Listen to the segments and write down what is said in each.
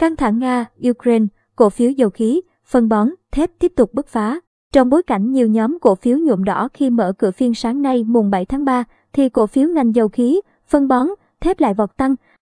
Căng thẳng Nga, Ukraine, cổ phiếu dầu khí, phân bón, thép tiếp tục bứt phá. Trong bối cảnh nhiều nhóm cổ phiếu nhuộm đỏ khi mở cửa phiên sáng nay mùng 7 tháng 3, thì cổ phiếu ngành dầu khí, phân bón, thép lại vọt tăng,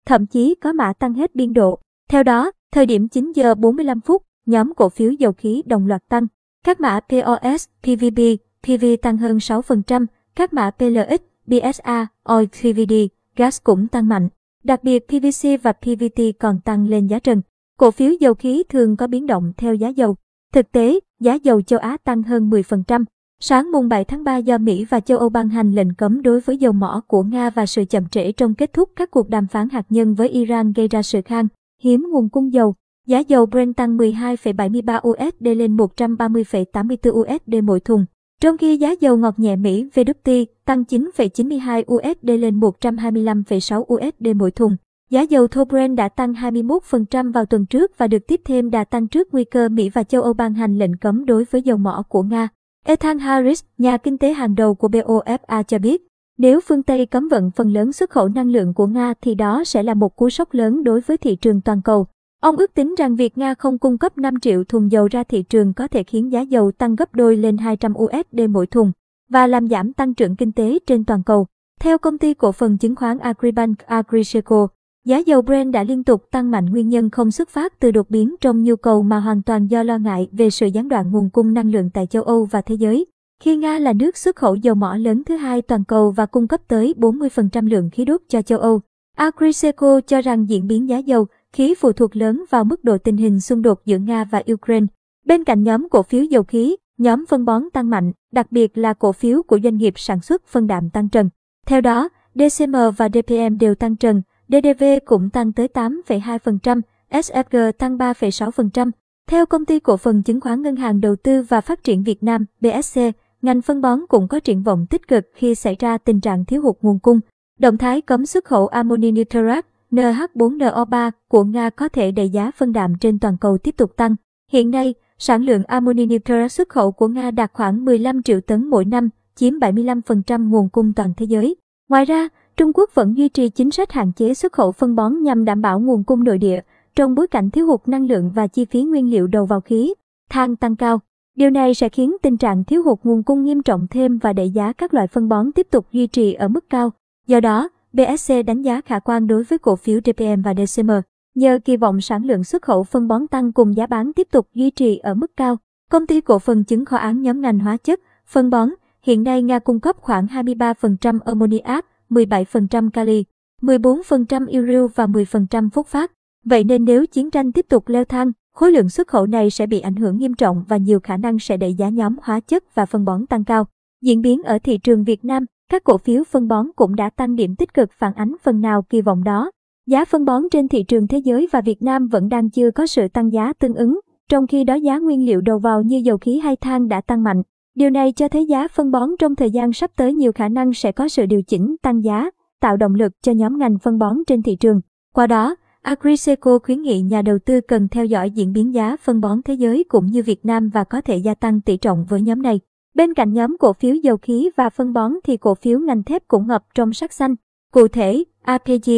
thậm chí có mã tăng hết biên độ. Theo đó, thời điểm 9 giờ 45 phút, nhóm cổ phiếu dầu khí đồng loạt tăng. Các mã POS, PVB, PV tăng hơn 6%, các mã PLX, BSA, Oil PVD, gas cũng tăng mạnh. Đặc biệt PVC và PVT còn tăng lên giá trần. Cổ phiếu dầu khí thường có biến động theo giá dầu. Thực tế, giá dầu châu Á tăng hơn 10%. Sáng mùng 7 tháng 3 do Mỹ và châu Âu ban hành lệnh cấm đối với dầu mỏ của Nga và sự chậm trễ trong kết thúc các cuộc đàm phán hạt nhân với Iran gây ra sự khan hiếm nguồn cung dầu. Giá dầu Brent tăng 12,73 USD lên 130,84 USD mỗi thùng. Trong khi giá dầu ngọt nhẹ Mỹ WT tăng 9,92 USD lên 125,6 USD mỗi thùng. Giá dầu thô Brent đã tăng 21% vào tuần trước và được tiếp thêm đà tăng trước nguy cơ Mỹ và châu Âu ban hành lệnh cấm đối với dầu mỏ của Nga. Ethan Harris, nhà kinh tế hàng đầu của BOFA cho biết, nếu phương Tây cấm vận phần lớn xuất khẩu năng lượng của Nga thì đó sẽ là một cú sốc lớn đối với thị trường toàn cầu. Ông ước tính rằng việc Nga không cung cấp 5 triệu thùng dầu ra thị trường có thể khiến giá dầu tăng gấp đôi lên 200 USD mỗi thùng và làm giảm tăng trưởng kinh tế trên toàn cầu. Theo công ty cổ phần chứng khoán Agribank Agriseco, giá dầu Brent đã liên tục tăng mạnh nguyên nhân không xuất phát từ đột biến trong nhu cầu mà hoàn toàn do lo ngại về sự gián đoạn nguồn cung năng lượng tại châu Âu và thế giới. Khi Nga là nước xuất khẩu dầu mỏ lớn thứ hai toàn cầu và cung cấp tới 40% lượng khí đốt cho châu Âu, Agriseco cho rằng diễn biến giá dầu, khí phụ thuộc lớn vào mức độ tình hình xung đột giữa Nga và Ukraine. Bên cạnh nhóm cổ phiếu dầu khí, nhóm phân bón tăng mạnh, đặc biệt là cổ phiếu của doanh nghiệp sản xuất phân đạm tăng trần. Theo đó, DCM và DPM đều tăng trần, DDV cũng tăng tới 8,2%, SFG tăng 3,6%. Theo công ty cổ phần chứng khoán Ngân hàng Đầu tư và Phát triển Việt Nam BSC, ngành phân bón cũng có triển vọng tích cực khi xảy ra tình trạng thiếu hụt nguồn cung. Động thái cấm xuất khẩu ammoni nitrat. NH4NO3 của Nga có thể đẩy giá phân đạm trên toàn cầu tiếp tục tăng. Hiện nay, sản lượng ammoni nitrat xuất khẩu của Nga đạt khoảng 15 triệu tấn mỗi năm, chiếm 75% nguồn cung toàn thế giới. Ngoài ra, Trung Quốc vẫn duy trì chính sách hạn chế xuất khẩu phân bón nhằm đảm bảo nguồn cung nội địa, trong bối cảnh thiếu hụt năng lượng và chi phí nguyên liệu đầu vào khí, than tăng cao. Điều này sẽ khiến tình trạng thiếu hụt nguồn cung nghiêm trọng thêm và đẩy giá các loại phân bón tiếp tục duy trì ở mức cao. Do đó, BSC đánh giá khả quan đối với cổ phiếu DPM và DCM. Nhờ kỳ vọng sản lượng xuất khẩu phân bón tăng cùng giá bán tiếp tục duy trì ở mức cao, công ty cổ phần chứng kho án nhóm ngành hóa chất, phân bón, hiện nay Nga cung cấp khoảng 23% ammoniac, 17% kali, 14% urea và 10% phốt phát. Vậy nên nếu chiến tranh tiếp tục leo thang, khối lượng xuất khẩu này sẽ bị ảnh hưởng nghiêm trọng và nhiều khả năng sẽ đẩy giá nhóm hóa chất và phân bón tăng cao. Diễn biến ở thị trường Việt Nam, các cổ phiếu phân bón cũng đã tăng điểm tích cực phản ánh phần nào kỳ vọng đó. Giá phân bón trên thị trường thế giới và Việt Nam vẫn đang chưa có sự tăng giá tương ứng, trong khi đó giá nguyên liệu đầu vào như dầu khí hay than đã tăng mạnh. Điều này cho thấy giá phân bón trong thời gian sắp tới nhiều khả năng sẽ có sự điều chỉnh tăng giá, tạo động lực cho nhóm ngành phân bón trên thị trường. Qua đó, Agriseco khuyến nghị nhà đầu tư cần theo dõi diễn biến giá phân bón thế giới cũng như Việt Nam và có thể gia tăng tỷ trọng với nhóm này. Bên cạnh nhóm cổ phiếu dầu khí và phân bón thì cổ phiếu ngành thép cũng ngập trong sắc xanh. Cụ thể, APG,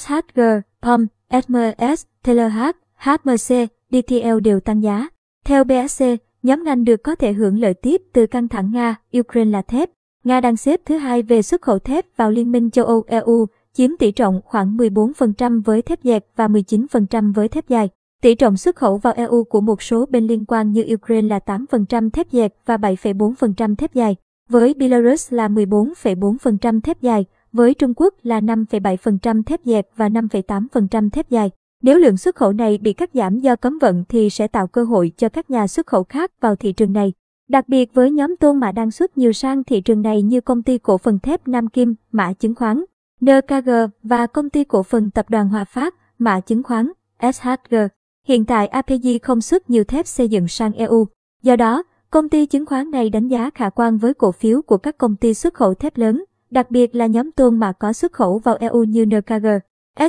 SHG, POM, SMS, TLH, HMC, DTL đều tăng giá. Theo BSC, nhóm ngành được có thể hưởng lợi tiếp từ căng thẳng Nga, Ukraine là thép. Nga đang xếp thứ hai về xuất khẩu thép vào Liên minh châu Âu EU, chiếm tỷ trọng khoảng 14% với thép dẹt và 19% với thép dài. Tỷ trọng xuất khẩu vào EU của một số bên liên quan như Ukraine là 8% thép dệt và 7,4% thép dài, với Belarus là 14,4% thép dài, với Trung Quốc là 5,7% thép dệt và 5,8% thép dài. Nếu lượng xuất khẩu này bị cắt giảm do cấm vận thì sẽ tạo cơ hội cho các nhà xuất khẩu khác vào thị trường này. Đặc biệt với nhóm tôn mã đang xuất nhiều sang thị trường này như công ty cổ phần thép Nam Kim, mã chứng khoán, NKG và công ty cổ phần tập đoàn Hòa Phát, mã chứng khoán, SHG. Hiện tại APG không xuất nhiều thép xây dựng sang EU. Do đó, công ty chứng khoán này đánh giá khả quan với cổ phiếu của các công ty xuất khẩu thép lớn, đặc biệt là nhóm tôn mà có xuất khẩu vào EU như NKG.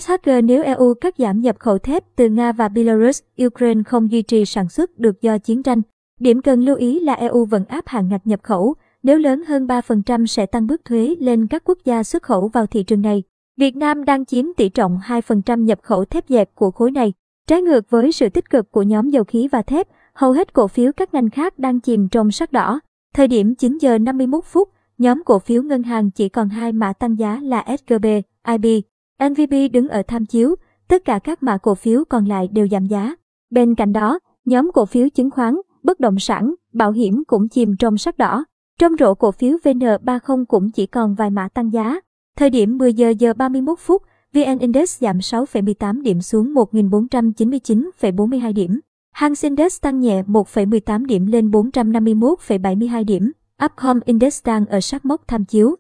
SHG nếu EU cắt giảm nhập khẩu thép từ Nga và Belarus, Ukraine không duy trì sản xuất được do chiến tranh. Điểm cần lưu ý là EU vẫn áp hạn ngạch nhập khẩu, nếu lớn hơn 3% sẽ tăng bước thuế lên các quốc gia xuất khẩu vào thị trường này. Việt Nam đang chiếm tỷ trọng 2% nhập khẩu thép dệt của khối này. Trái ngược với sự tích cực của nhóm dầu khí và thép, hầu hết cổ phiếu các ngành khác đang chìm trong sắc đỏ. Thời điểm 9 giờ 51 phút, nhóm cổ phiếu ngân hàng chỉ còn hai mã tăng giá là SGB, IB. NVB đứng ở tham chiếu, tất cả các mã cổ phiếu còn lại đều giảm giá. Bên cạnh đó, nhóm cổ phiếu chứng khoán, bất động sản, bảo hiểm cũng chìm trong sắc đỏ. Trong rổ cổ phiếu VN30 cũng chỉ còn vài mã tăng giá. Thời điểm 10 giờ giờ 31 phút, VN Index giảm 6,18 điểm xuống 1.499,42 điểm. Hang Index tăng nhẹ 1,18 điểm lên 451,72 điểm. Upcom Index đang ở sát mốc tham chiếu.